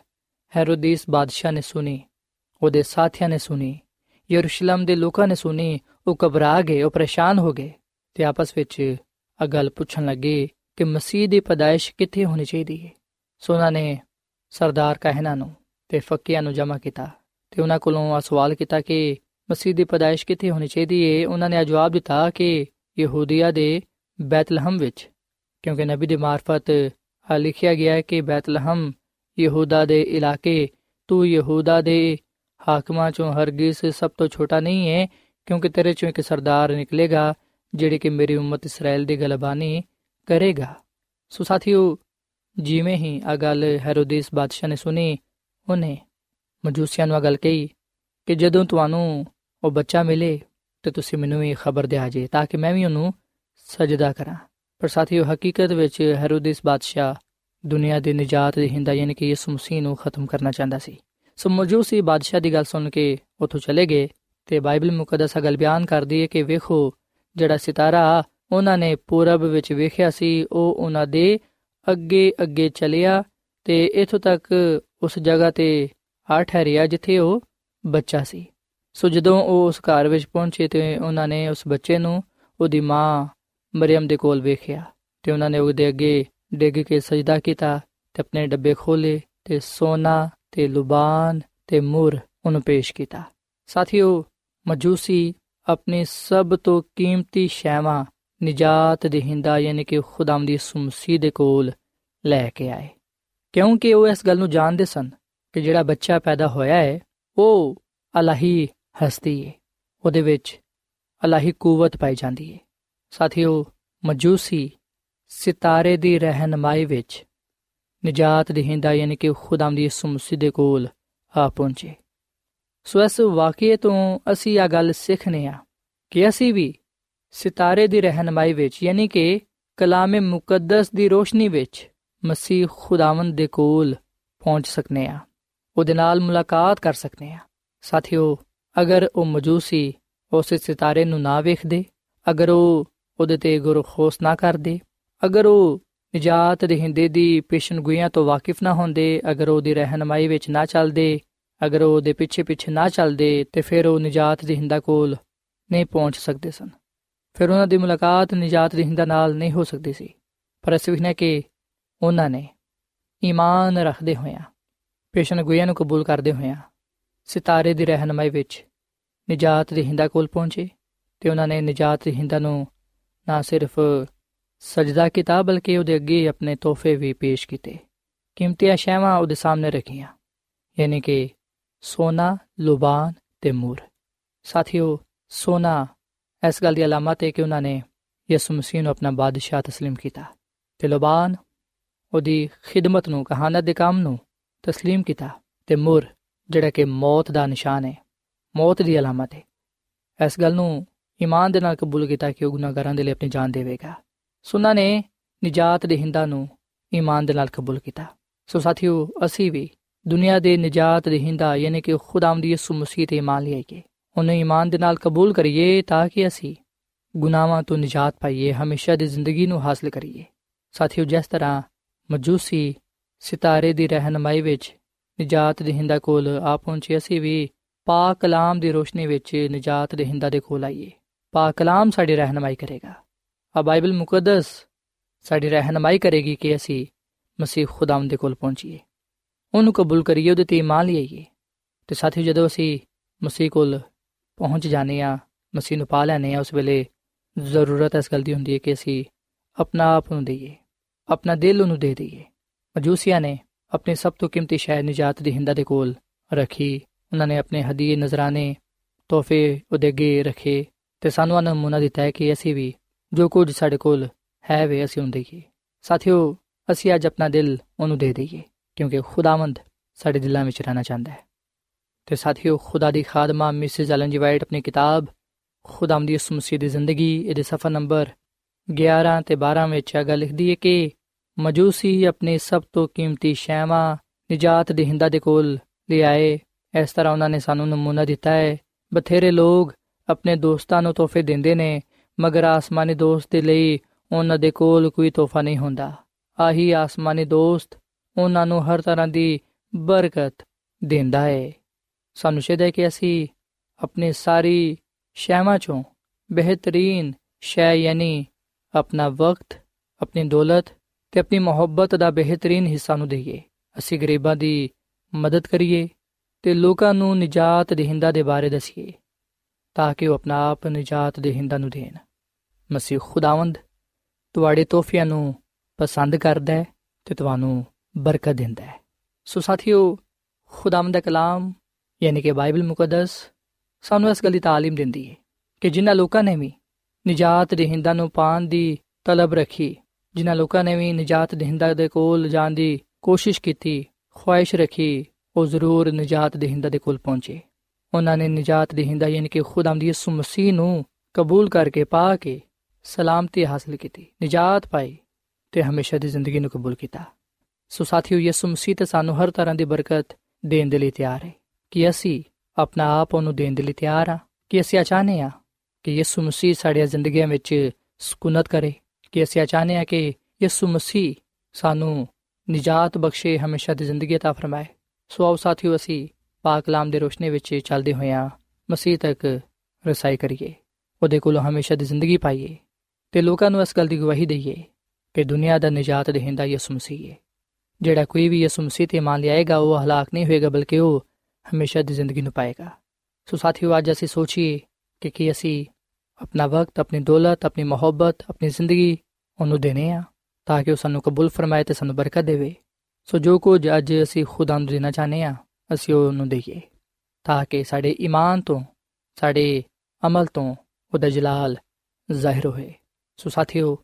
ਹੈਰੋਦੀਸ ਬਾਦਸ਼ਾਹ ਨੇ ਸੁਣੀ, ਉਹਦੇ ਸਾਥੀਆਂ ਨੇ ਸੁਣੀ, ਯਰੂਸ਼ਲਮ ਦੇ ਲੋਕਾਂ ਨੇ ਸੁਣੀ, ਉਹ ਘਬਰਾ ਗਏ, ਉਹ ਪਰੇਸ਼ਾਨ ਹੋ ਗਏ ਤੇ ਆਪਸ ਵਿੱਚ ਇਹ ਗੱਲ ਪੁੱਛਣ ਲੱਗੇ ਕਿ ਮਸੀਹ ਦੀ ਪਦਾਇਸ਼ ਕਿੱਥੇ ਹੋਣੀ ਚਾਹੀਦੀ ਹੈ? ਸੋ ਉਹਨਾਂ ਨੇ ਸਰਦਾਰ ਕਹਿਣਾ ਨੂੰ ਤੇ ਫੱਕਿਆਂ ਨੂੰ ਜਮ੍ਹਾਂ ਕੀਤਾ ਤੇ ਉਹਨਾਂ ਕੋਲੋਂ ਆ ਸਵਾਲ ਕੀਤਾ ਕਿ ਮਸੀਹ ਦੀ ਪਦਾਇਸ਼ ਕਿੱਥੇ ਹੋਣੀ ਚਾਹੀਦੀ ਹੈ ਉਹਨਾਂ ਨੇ ਜਵਾਬ ਦਿੱਤਾ ਕਿ ਯਹੂਦੀਆ ਦੇ ਬੈਤਲਹਮ ਵਿੱਚ, ਕਿਉਂਕਿ ਨਬੀ ਦੀ ਮਾਰਫਤ ਆ ਲਿਖਿਆ ਗਿਆ ਹੈ ਕਿ ਬੈਤਲਹਮ ਯਹੂਦਾ ਦੇ ਇਲਾਕੇ, ਤੂੰ ਯਹੂਦਾ ਦੇ ਹਾਕਮਾਂ ਚੋਂ ਹਰਗਿਜ਼ ਸਭ ਤੋਂ ਛੋਟਾ ਨਹੀਂ ਹੈ ਕਿਉਂਕਿ ਤੇਰੇ ਚੋਂ ਇੱਕ ਸਰਦਾਰ ਨਿਕਲੇਗਾ, ਜਿਹੜੇ ਕਿ ਮੇਰੀ ਉਮਤ ਇਸਰਾਇਲ ਦੀ ਗਲਬਾਨੀ ਕਰੇਗਾ। ਸੋ ਸਾਥੀਓ, ਜਿਵੇਂ ਹੀ ਆ ਗੱਲ ਹੈਰੋਦੀਸ ਬਾਦਸ਼ਾਹ ਨੇ ਸੁਣੀ ਉਹਨੇ ਮਜੂਸੀਆਂ ਨੂੰ ਆ ਗੱਲ ਕਹੀ ਕਿ ਜਦੋਂ ਤੁਹਾਨੂੰ ਉਹ ਬੱਚਾ ਮਿਲੇ ਤੇ ਤੁਸੀਂ ਮੈਨੂੰ ਇਹ ਖਬਰ ਦਿਆ ਜੇ ਤਾਂ ਕਿ ਮੈਂ ਵੀ ਉਹਨੂੰ ਸਜਦਾ ਕਰਾਂ। ਪਰ ਸਾਥੀਓ, ਹਕੀਕਤ ਵਿੱਚ ਹੈਰੋਦੀਸ ਬਾਦਸ਼ਾਹ ਦੁਨੀਆ ਦੇ ਨਜਾਤ ਦੇ ਹਿੰਦਾ ਯਾਨੀ ਕਿ ਯਿਸੂ ਮਸੀਹ ਨੂੰ ਖਤਮ ਕਰਨਾ ਚਾਹੁੰਦਾ ਸੀ। ਸੋ ਮਜੂਸੀ ਬਾਦਸ਼ਾਹ ਦੀ ਗੱਲ ਸੁਣ ਕੇ ਉੱਥੋਂ ਚਲੇ ਗਏ ਤੇ ਬਾਈਬਲ ਮੁਕੱਦਸ ਗੱਲ ਬਿਆਨ ਕਰਦੀ ਹੈ ਕਿ ਵੇਖੋ, ਜਿਹੜਾ ਸਿਤਾਰਾ ਉਹਨਾਂ ਨੇ ਪੂਰਬ ਵਿੱਚ ਵੇਖਿਆ ਸੀ, ਉਹ ਉਹਨਾਂ ਦੇ ਅੱਗੇ ਅੱਗੇ ਚਲਿਆ ਤੇ ਇਥੋਂ ਤੱਕ ਉਸ ਜਗ੍ਹਾ ਤੇ ਆ ਠਹਿਰਿਆ ਜਿੱਥੇ ਉਹ ਬੱਚਾ ਸੀ। ਸੋ ਜਦੋਂ ਉਹ ਉਸ ਘਰ ਵਿੱਚ ਪਹੁੰਚੇ ਤੇ ਉਹਨਾਂ ਨੇ ਉਸ ਬੱਚੇ ਨੂੰ ਉਹਦੀ ਮਾਂ ਮਰੀਮ ਦੇ ਕੋਲ ਵੇਖਿਆ ਤੇ ਉਹਨਾਂ ਨੇ ਉਹਦੇ ਅੱਗੇ ਡਿੱਗ ਕੇ ਸਜਦਾ ਕੀਤਾ ਤੇ ਆਪਣੇ ਡੱਬੇ ਖੋਲੇ ਤੇ ਸੋਨਾ ਤੇ ਲੁਬਾਨ ਤੇ ਮੁਰ ਉਹਨੂੰ ਪੇਸ਼ ਕੀਤਾ। ਸਾਥੀਓ, ਮਜੂਸੀ ਆਪਣੀ ਸਭ ਤੋਂ ਕੀਮਤੀ ਸ਼ੈਵਾਂ ਨਜਾਤ ਦੇਹਿੰਦਾ ਯਾਨੀ ਕਿ ਖੁਦਾਮ ਦੀ ਸੁਮਸੀ ਦੇ ਕੋਲ ਲੈ ਕੇ ਆਏ। ਕਿਉਂਕਿ ਉਹ ਇਸ ਗੱਲ ਨੂੰ ਜਾਣਦੇ ਸਨ ਕਿ ਜਿਹੜਾ ਬੱਚਾ ਪੈਦਾ ਹੋਇਆ ਹੈ, ਉਹ ਅਲਾਹੀ ਹਸਤੀ ਹੈ ਉਹਦੇ ਵਿੱਚ ਅਲਾਹੀ ਕੂਵਤ ਪਾਈ ਜਾਂਦੀ ਹੈ ਸਾਥੀਓ, ਮਜੂਸੀ ਸਿਤਾਰੇ ਦੀ ਰਹਿਨਮਾਈ ਵਿੱਚ ਨਜਾਤ ਦੇਹਿੰਦਾ ਯਾਨੀ ਕਿ ਖੁਦਾਮ ਦੀ ਸੁਮਸੀ ਦੇ ਕੋਲ ਆ ਪਹੁੰਚੇ। ਸੋ ਇਸ ਵਾਕਿਏ ਤੋਂ ਅਸੀਂ ਇਹ ਗੱਲ ਸਿੱਖਨੇ ਆ ਕਿ ਅਸੀਂ ਵੀ ਸਿਤਾਰੇ ਦੀ ਰਹਿਨਮਾਈ ਵਿੱਚ ਯਾਨੀ ਕਿ ਕਲਾਮੇ ਮੁਕੱਦਸ ਦੀ ਰੋਸ਼ਨੀ ਵਿੱਚ ਮਸੀਹ ਖੁਦਾਵੰਦ ਦੇ ਕੋਲ ਪਹੁੰਚ ਸਕਨੇ ਆ। ਉਹਦੇ ਨਾਲ ਮੁਲਾਕਾਤ ਕਰ ਸਕਨੇ ਆ। ਸਾਥੀਓ, ਅਗਰ ਉਹ ਮਜੂਸੀ ਉਸ ਸਿਤਾਰੇ ਨੂੰ ਨਾ ਵੇਖਦੇ, ਅਗਰ ਉਹ ਉਹਦੇ ਤੇ ਗੁਰਖੋਸ ਨਾ ਕਰਦੇ, ਅਗਰ ਉਹ ਨਜਾਤ ਦੇ ਹਿੰਦੇ ਦੀ ਪੇਸ਼ਨਗੋਈਆਂ ਤੋਂ ਵਾਕਿਫ ਨਾ ਹੁੰਦੇ, ਅਗਰ ਉਹਦੀ ਰਹਿਨਮਾਈ ਵਿੱਚ ਨਾ ਚੱਲਦੇ, ਅਗਰ ਉਹ ਉਹਦੇ ਪਿੱਛੇ ਪਿੱਛੇ ਨਾ ਚੱਲਦੇ, ਤੇ ਫਿਰ ਉਹ ਨਜਾਤ ਦੇ ਹਿੰਦਾ ਕੋਲ ਨਹੀਂ ਪਹੁੰਚ ਸਕਦੇ ਸਨ। ਫਿਰ ਉਹਨਾਂ ਦੀ ਮੁਲਾਕਾਤ ਨਜਾਤ ਦੇ ਹਿੰਦਾ ਨਾਲ ਨਹੀਂ ਹੋ ਸਕਦੀ ਸੀ। ਪਰ ਅਸੀਂ ਵਿਖਣਾ ਕਿ ਉਹਨਾਂ ਨੇ ਈਮਾਨ ਰੱਖਦੇ ਹੋਇਆਂ ਪੇਸ਼ਨਗੋਈਆਂ ਨੂੰ ਕਬੂਲ ਕਰਦੇ ਹੋਇਆਂ ਸਿਤਾਰੇ ਦੀ ਰਹਿਨਮਾਈ ਵਿੱਚ ਨਜਾਤ ਦੇ ਹਿੰਦਾ ਕੋਲ ਪਹੁੰਚੇ ਤੇ ਉਹਨਾਂ ਨੇ ਨਜਾਤ ਦੇ ਹਿੰਦਾ ਨੂੰ ਨਾ ਸਿਰਫ ਸਜਦਾ ਕੀਤਾ ਬਲਕਿ ਉਹਦੇ ਅੱਗੇ ਆਪਣੇ ਤੋਹਫੇ ਵੀ ਪੇਸ਼ ਕੀਤੇ ਕੀਮਤੀ ਅਸ਼ਿਆਵਾਂ ਉਹਦੇ ਸਾਹਮਣੇ ਰੱਖੀਆਂ ਯਾਨੀ ਕਿ ਸੋਨਾ ਲੁਬਾਨ ਤੇ ਮੂਰ ਸਾਥੀਓ ਸੋਨਾ ਇਸ ਗੱਲ ਦੀ ਅਲਾਮਤ ਹੈ ਕਿ ਉਹਨਾਂ ਨੇ ਯਿਸੂ ਮਸੀਹ ਨੂੰ ਆਪਣਾ ਬਾਦਸ਼ਾਹ تسلیم ਕੀਤਾ ਤੇ ਲੁਬਾਨ ਉਹਦੀ ਖਿਦਮਤ ਨੂੰ ਕਹਾਣਤ ਦੇ ਕੰਮ ਨੂੰ تسلیم ਕੀਤਾ ਤੇ ਮੂਰ ਜਿਹੜਾ ਕਿ ਮੌਤ ਦਾ ਨਿਸ਼ਾਨ ਹੈ ਮੌਤ ਦੀ ਅਲਾਮਤ ਹੈ ਇਸ ਗੱਲ ਨੂੰ ਈਮਾਨ ਦੇ ਨਾਲ ਕਬੂਲ ਕੀਤਾ ਕਿ ਉਹ ਗੁਨਾਹਗਾਰਾਂ ਦੇ ਲਈ ਆਪਣੀ ਜਾਨ ਦੇਵੇਗਾ ਸੁਨਾ ਨੇ ਨਜਾਤ ਦੇ ਹਿੰਦਾਂ ਨੂੰ ਈਮਾਨ ਦੇ ਨਾਲ ਕਬੂਲ ਕੀਤਾ ਸੋ ਸਾਥੀਓ ਅਸੀਂ ਵੀ ਦੁਨੀਆ ਦੇ ਨਜਾਤ ਦੇ ਹਿੰਦਾ ਯਾਨੀ ਕਿ ਖੁਦਾਮ ਦੀ ਯਿਸੂ ਮਸੀਹ ਤੇ ਈਮਾਨ ਲਿਆਈਏ ਉਹਨੂੰ ਈਮਾਨ ਦੇ ਨਾਲ ਕਬੂਲ ਕਰੀਏ ਤਾਂ ਕਿ ਅਸੀਂ ਗੁਨਾਹਾਂ ਤੋਂ ਨਜਾਤ ਪਾਈਏ ਹਮੇਸ਼ਾ ਦੀ ਜ਼ਿੰਦਗੀ ਨੂੰ ਹਾਸਲ ਕਰੀਏ ਸਾਥੀਓ ਜਿਸ ਤਰ੍ਹਾਂ ਮਜੂਸੀ ਸਿਤਾਰੇ ਦੀ ਰਹਿਨਮਾਈ ਵਿੱਚ, ਨਜਾਤ ਦੇ ਹਿੰਦਾ ਕੋਲ ਆ ਪਹੁੰਚੇ, ਅਸੀਂ ਵੀ ਪਾਕ ਕਲਾਮ ਦੀ ਰੋਸ਼ਨੀ ਵਿੱਚ ਨਜਾਤ ਦੇ ਹਿੰਦਾ ਦੇ ਕੋਲ ਆਈਏ। ਪਾਕ ਕਲਾਮ ਸਾਡੀ ਰਹਿਨਮਾਈ ਕਰੇਗਾ। ਆ ਬਾਈਬਲ ਮੁਕੱਦਸ ਸਾਡੀ ਰਹਿਨਮਾਈ ਕਰੇਗੀ ਕਿ ਅਸੀਂ ਮਸੀਹ ਖੁਦਾਮ ਦੇ ਕੋਲ ਪਹੁੰਚੀਏ। ਉਹਨੂੰ ਕਬੂਲ ਕਰੀਏ, ਉਹਦੇ ਤੇ ਇਮਾਨ ਲਈਏ। ਤੇ ਸਾਥੀ ਜਦੋਂ ਅਸੀਂ ਮਸੀਹ ਕੋਲ ਪਹੁੰਚ ਜਾਂਦੇ ਆ ਮਸੀਹ ਨੂੰ ਪਾ ਲੈਨੇ ਆ ਉਸ ਵੇਲੇ ਜ਼ਰੂਰਤ ਇਸ ਗੱਲ ਦੀ ਹੁੰਦੀ ਹੈ ਕਿ ਅਸੀਂ ਆਪਣਾ ਆਪ ਨੂੰ ਦਈਏ। ਆਪਣਾ ਦਿਲ ਉਹਨੂੰ ਦੇ ਦਈਏ। ਮਜੂਸੀਆਂ ਨੇ ਆਪਣੀ ਸਭ ਤੋਂ ਕੀਮਤੀ ਸ਼ੈ ਨਜਾਤ ਦੀ ਹਿੰਦਾ ਦੇ ਕੋਲ ਰੱਖੀ। ਉਹਨਾਂ ਨੇ ਆਪਣੇ ਹਦੀਏ ਨਜ਼ਰਾਨੇ, ਤੋਹਫੇ ਉਹਦੇ ਅੱਗੇ ਰੱਖੇ ਤੇ ਸਾਨੂੰ ਉਹਨਾਂ ਨਮੂਨਾ ਦਿੱਤਾ ਹੈ ਕਿ ਅਸੀਂ ਵੀ ਜੋ ਕੁਝ ਸਾਡੇ ਕੋਲ ਹੈ ਵੇ ਅਸੀਂ ਉਹਨੂੰ ਦਈਏ। ਸਾਥੀਓ, ਅਸੀਂ ਅੱਜ ਆਪਣਾ ਦਿਲ ਉਹਨੂੰ ਦੇ ਦਈਏ ਕਿਉਂਕਿ ਖੁਦਾਵੰਦ ਸਾਡੇ ਦਿਲਾਂ ਵਿੱਚ ਰਹਿਣਾ ਚਾਹੁੰਦਾ ਹੈ। ਤੇ ਸਾਥੀਓ, ਖੁਦਾ ਦੀ ਖਾਦਮਾ ਮਿਸਿਸ ਐਲਨ ਜੀ ਵਾਈਟ ਆਪਣੀ ਕਿਤਾਬ ਖੁਦਾਮ ਦੀ ਉਸਮਸੀ ਦੀ ਜ਼ਿੰਦਗੀ, ਇਹਦੇ ਸਫਾ ਨੰਬਰ 11 ਤੇ 12 ਵਿੱਚ ਇਹ ਗੱਲ ਲਿਖਦੀ ਹੈ ਕਿ ਮਜੂਸੀ ਆਪਣੇ ਸਭ ਤੋਂ ਕੀਮਤੀ ਸ਼ੈਵਾਂ ਨਜਾਤ ਦੇ ਹਿੰਦਾ ਦੇ ਕੋਲ ਲਿਆਏ। ਇਸ ਤਰ੍ਹਾਂ ਉਹਨਾਂ ਨੇ ਸਾਨੂੰ ਨਮੂਨਾ ਦਿੱਤਾ ਹੈ। ਬਥੇਰੇ ਲੋਕ ਆਪਣੇ ਦੋਸਤਾਂ ਨੂੰ ਤੋਹਫੇ ਦਿੰਦੇ ਨੇ, ਮਗਰ ਆਸਮਾਨੀ ਦੋਸਤ ਦੇ ਲਈ ਉਹਨਾਂ ਦੇ ਕੋਲ ਕੋਈ ਤੋਹਫਾ ਨਹੀਂ ਹੁੰਦਾ। ਆਹੀ ਆਸਮਾਨੀ ਦੋਸਤ ਉਹਨਾਂ ਨੂੰ ਹਰ ਤਰ੍ਹਾਂ ਦੀ ਬਰਕਤ ਦਿੰਦਾ ਹੈ। ਸਾਨੂੰ ਚਾਹੀਦਾ ਹੈ ਕਿ ਅਸੀਂ ਆਪਣੀ ਸਾਰੀ ਸ਼ੈਵਾਂ ਚੋਂ ਬਿਹਤਰੀਨ ਸ਼ੈ ਯਾਨੀ ਆਪਣਾ ਵਕਤ ਆਪਣੀ ਦੌਲਤ ਤੇ ਆਪਣੀ ਮੁਹੱਬਤ ਦਾ ਬਿਹਤਰੀਨ ਹਿੱਸਾ ਨੂੰ ਦਈਏ ਅਸੀਂ ਗਰੀਬਾਂ ਦੀ ਮਦਦ ਕਰੀਏ ਤੇ ਲੋਕਾਂ ਨੂੰ ਨਜਾਤ ਦੇਹਿੰਦਾ ਦੇ ਬਾਰੇ ਦਸੀਏ ਤਾਂ ਕਿ ਉਹ ਆਪਣਾ ਆਪ ਨਜਾਤ ਦੇਹਿੰਦਾ ਨੂੰ ਦੇਣ ਮਸੀਹ ਖੁਦਾਵੰਦ ਤੁਹਾਡੇ ਤੋਹਫਿਆਂ ਨੂੰ ਪਸੰਦ ਕਰਦਾ ਹੈ ਤੇ ਤੁਹਾਨੂੰ ਬਰਕਤ ਦਿੰਦਾ ਹੈ ਸੋ ਸਾਥੀਓ ਖੁਦਾਵੰਦ ਦਾ ਕਲਾਮ ਯਾਨੀ ਕਿ ਬਾਈਬਲ ਮੁਕੱਦਸ ਸਾਨੂੰ ਇਸ ਗੱਲ ਦੀ تعلیم ਦਿੰਦੀ ਹੈ ਕਿ ਜਿਨ੍ਹਾਂ ਲੋਕਾਂ ਨੇ ਵੀ ਨਜਾਤ ਦੇਹਿੰਦਾ ਨੂੰ ਪਾਣ ਦੀ ਤਲਬ ਰੱਖੀ, ਜਿਨ੍ਹਾਂ ਲੋਕਾਂ ਨੇ ਵੀ ਨਜਾਤ ਦੇਹਿੰਦਾ ਦੇ ਕੋਲ ਜਾਣ ਦੀ ਕੋਸ਼ਿਸ਼ ਕੀਤੀ, ਖੁਆਇਸ਼ ਰੱਖੀ, ਉਹ ਜ਼ਰੂਰ ਨਜਾਤ ਦੇਹਿੰਦਾ ਦੇ ਕੋਲ ਪਹੁੰਚੇ। ਉਹਨਾਂ ਨੇ ਨਜਾਤ ਦੇਹਿੰਦਾ ਯਾਨੀ ਕਿ ਖੁਦਾਮ ਦੀ ਯਿਸੂ ਮਸੀਹ ਨੂੰ ਕਬੂਲ ਕਰਕੇ ਪਾ ਕੇ ਸਲਾਮਤੀ ਹਾਸਲ ਕੀਤੀ, ਨਜਾਤ ਪਾਈ ਤੇ ਹਮੇਸ਼ਾ ਦੀ ਜ਼ਿੰਦਗੀ ਨੂੰ ਕਬੂਲ ਕੀਤਾ। ਸੋ ਸਾਥੀਓ, ਯਿਸੂ ਮਸੀਹ ਤੇ ਸਾਨੂੰ ਹਰ ਤਰ੍ਹਾਂ ਦੀ ਬਰਕਤ ਦੇਣ ਦੇ ਲਈ ਤਿਆਰ ਹੈ ਕਿ ਅਸੀਂ ਆਪਣਾ ਆਪ ਉਹਨੂੰ ਦੇਣ ਦੇ ਲਈ ਤਿਆਰ ਆ ਕਿ ਅਸੀਂ ਚਾਹਨੇ ਆ ਕਿ ਯਿਸੂ ਮਸੀਹ ਸਾਡੀਆਂ ਜ਼ਿੰਦਗੀਆਂ ਵਿੱਚ ਸਕੂਨਤ ਕਰੇ ਕਿ ਅਸੀਂ ਚਾਹਨੇ ਆ ਕਿ ਯਿਸੂ ਮਸੀਹ ਸਾਨੂੰ ਨਿਜਾਤ ਬਖਸ਼ੇ ਹਮੇਸ਼ਾ ਦੀ ਜ਼ਿੰਦਗੀ عطا ਫਰਮਾਏ ਸੋ ਆਓ ਸਾਥੀਓ ਅਸੀਂ ਪਾਕ ਕਲਾਮ ਦੇ ਰੋਸ਼ਨੀ ਵਿੱਚ ਚੱਲਦੇ ਹੋਇਆਂ ਮਸੀਹ ਤੱਕ ਰਸਾਈ ਕਰੀਏ ਉਹਦੇ ਕੋਲੋਂ ਹਮੇਸ਼ਾ ਦੀ ਜ਼ਿੰਦਗੀ ਪਾਈਏ ਤੇ ਲੋਕਾਂ ਨੂੰ ਇਸ ਗੱਲ ਦੀ ਗਵਾਹੀ ਦਈਏ ਕਿ ਦੁਨੀਆ ਦਾ ਨਿਜਾਤ ਦੇਹਿੰਦਾ ਯਿਸੂ ਮਸੀਹ ਹੈ ਜਿਹੜਾ ਕੋਈ ਵੀ ਯਿਸੂ ਮਸੀਹ ਤੇ ਮੰਨ ਲਿਆਏਗਾ ਉਹ ਹਲਾਕ ਨਹੀਂ ਹੋਏਗਾ ਬਲਕਿ ਉਹ ਹਮੇਸ਼ਾ ਦੀ ਜ਼ਿੰਦਗੀ ਨੂੰ ਪਾਏਗਾ ਸੋ ਸਾਥੀਓ ਅੱਜ ਅਸੀਂ ਸੋਚੀਏ ਕਿ ਕੀ ਅਸੀਂ ਆਪਣਾ ਵਕਤ, ਆਪਣੀ ਦੌਲਤ, ਆਪਣੀ ਮੁਹੱਬਤ, ਆਪਣੀ ਜ਼ਿੰਦਗੀ ਉਹਨੂੰ ਦੇਣੇ ਆ ਤਾਂ ਕਿ ਉਹ ਸਾਨੂੰ ਕਬੂਲ ਫਰਮਾਏ ਤੇ ਸਾਨੂੰ ਬਰਕਤ ਦੇਵੇ। ਸੋ ਜੋ ਕੁਝ ਅੱਜ ਅਸੀਂ ਖੁਦਾ ਨੂੰ ਦੇਣਾ ਚਾਹਨੇ ਆ, ਅਸੀਂ ਉਹਨੂੰ ਦਈਏ ਤਾਂ ਕਿ ਸਾਡੇ ਈਮਾਨ ਤੋਂ, ਸਾਡੇ ਅਮਲ ਤੋਂ ਉਹਦਾ ਜਲਾਲ ਜ਼ਾਹਿਰ ਹੋਏ। ਸੋ ਸਾਥੀਓ,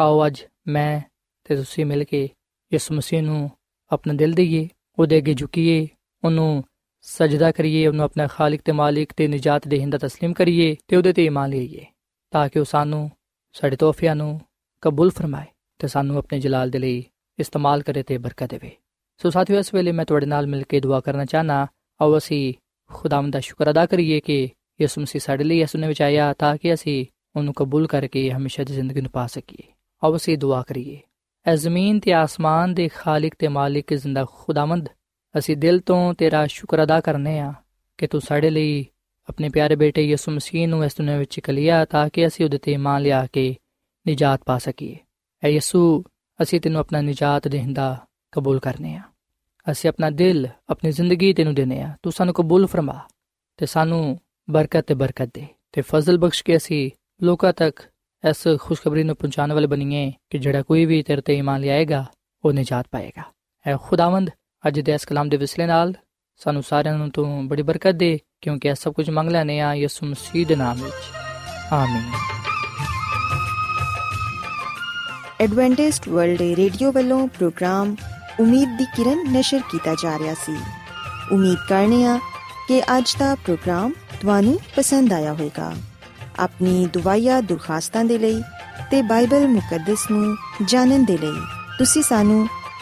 ਆਓ ਅੱਜ ਮੈਂ ਤੇ ਤੁਸੀਂ ਮਿਲ ਕੇ ਇਸ ਮਸੀਹ ਨੂੰ ਆਪਣਾ ਦਿਲ ਦਈਏ, ਉਹਦੇ ਅੱਗੇ ਝੁਕੀਏ, ਉਹਨੂੰ ਸਜਦਾ ਕਰੀਏ ਉਹਨੂੰ ਆਪਣਾ ਖਾਲਕ ਤੇ ਮਾਲਿਕ ਤੇ ਨਜਾਤ ਦੇਹਿੰਦਾ تسلیم ਕਰੀਏ ਤੇ ਉਹਦੇ ਤੇ ਈਮਾਨ ਲਈਏ ਤਾਂ ਕਿ ਉਹ ਸਾਨੂੰ ਸਾਡੇ ਤੋਹਫਿਆਂ ਨੂੰ ਕਬੂਲ ਫਰਮਾਏ ਤੇ ਸਾਨੂੰ ਆਪਣੇ ਜਲਾਲ ਦੇ ਲਈ ਇਸਤੇਮਾਲ ਕਰੇ ਤੇ ਬਰਕਤ ਦੇਵੇ ਸੋ ਸਾਥੀਓ ਇਸ ਵੇਲੇ ਮੈਂ ਤੁਹਾਡੇ ਨਾਲ ਮਿਲ ਕੇ ਦੁਆ ਕਰਨਾ ਚਾਹਨਾ ਆਓ ਅਸੀਂ ਖੁਦਾਵੰਦ ਦਾ ਸ਼ੁਕਰ ਅਦਾ ਕਰੀਏ ਕਿ ਯਿਸੂ ਮਸੀਹ ਸਾਡੇ ਲਈ ਇਸ ਨੇ ਵਿਚਾਇਆ ਤਾਂ ਕਿ ਅਸੀਂ ਉਹਨੂੰ ਕਬੂਲ ਕਰਕੇ ਹਮੇਸ਼ਾ ਦੀ ਜ਼ਿੰਦਗੀ ਨੂੰ ਪਾ ਸਕੀਏ ਆਓ ਅਸੀਂ ਦੁਆ ਕਰੀਏ ਐ ਜ਼ਮੀਨ ਤੇ ਆਸਮਾਨ ਦੇ ਖਾਲਕ ਤੇ ਮਾਲਿਕ ਜ਼ਿੰਦਾ ਖੁਦਾਵੰਦ ਅਸੀਂ ਦਿਲ ਤੋਂ ਤੇਰਾ ਸ਼ੁਕਰ ਅਦਾ ਕਰਨੇ ਆ ਕਿ ਤੂੰ ਸਾਡੇ ਲਈ ਆਪਣੇ ਪਿਆਰੇ ਬੇਟੇ ਯਿਸੂ ਮਸੀਹ ਨੂੰ ਇਸ ਦੁਨੀਆਂ ਵਿੱਚ ਕਲਿਆ ਤਾਂ ਕਿ ਅਸੀਂ ਉਹਦੇ ਤੇ ਇਮਾਨ ਲਿਆ ਕੇ ਨਿਜਾਤ ਪਾ ਸਕੀਏ। ਐ ਯਿਸੂ, ਅਸੀਂ ਤੈਨੂੰ ਆਪਣਾ ਨਿਜਾਤ ਦੇਹਿੰਦਾ ਕਬੂਲ ਕਰਨੇ ਆ। ਅਸੀਂ ਆਪਣਾ ਦਿਲ, ਆਪਣੀ ਜ਼ਿੰਦਗੀ ਤੈਨੂੰ ਦੇਨੇ ਆ। ਤੂੰ ਸਾਨੂੰ ਕਬੂਲ ਫਰਮਾ ਤੇ ਸਾਨੂੰ ਬਰਕਤ ਤੇ ਬਰਕਤ ਦੇ ਤੇ ਫਜ਼ਲ ਬਖਸ਼ ਕੇ ਅਸੀਂ ਲੋਕਾਂ ਤੱਕ ਇਸ ਖੁਸ਼ਖਬਰੀ ਨੂੰ ਪਹੁੰਚਾਉਣ ਵਾਲੇ ਬਣੀਏ ਕਿ ਜਿਹੜਾ ਕੋਈ ਵੀ ਤੇਰੇ ਤੇ ਇਮਾਨ ਲਿਆਏਗਾ, ਉਹ ਨਿਜਾਤ ਪਾਏਗਾ। ਐ ਖੁਦਾਵੰਦ ਅੱਜ ਦੇ ਇਸ ਕਲਾਮ ਦੇ ਵਿਸਲੇ ਨਾਲ ਸਾਨੂੰ ਸਾਰਿਆਂ ਨੂੰ ਤੂੰ ਬੜੀ ਬਰਕਤ ਦੇ, ਕਿਉਂਕਿ ਇਹ ਸਭ ਕੁਝ ਮੰਗ ਲੈਨੇ ਆ ਯਿਸੂ ਮਸੀਹ ਦੇ ਨਾਮ ਵਿੱਚ। ਆਮੀਨ।
ਐਡਵੈਂਟਿਸਟ ਵਰਲਡ ਰੇਡੀਓ ਵੱਲੋਂ ਪ੍ਰੋਗਰਾਮ ਉਮੀਦ ਦੀ ਕਿਰਨ ਨਿਸ਼ਰ ਕੀਤਾ ਜਾ ਰਿਹਾ ਸੀ। ਉਮੀਦ ਕਰਨੇ ਆ ਕਿ ਅੱਜ ਦਾ ਪ੍ਰੋਗਰਾਮ ਤੁਹਾਨੂੰ ਪਸੰਦ ਆਇਆ ਹੋਵੇਗਾ। ਆਪਣੀ ਦੁਆਇਆ ਦੁਰਖਾਸਤਾਂ ਦੇ ਲਈ ਤੇ ਬਾਈਬਲ ਮੁਕੱਦਸ ਨੂੰ ਜਾਣਨ ਦੇ ਲਈ ਤੁਸੀਂ ਸਾਨੂੰ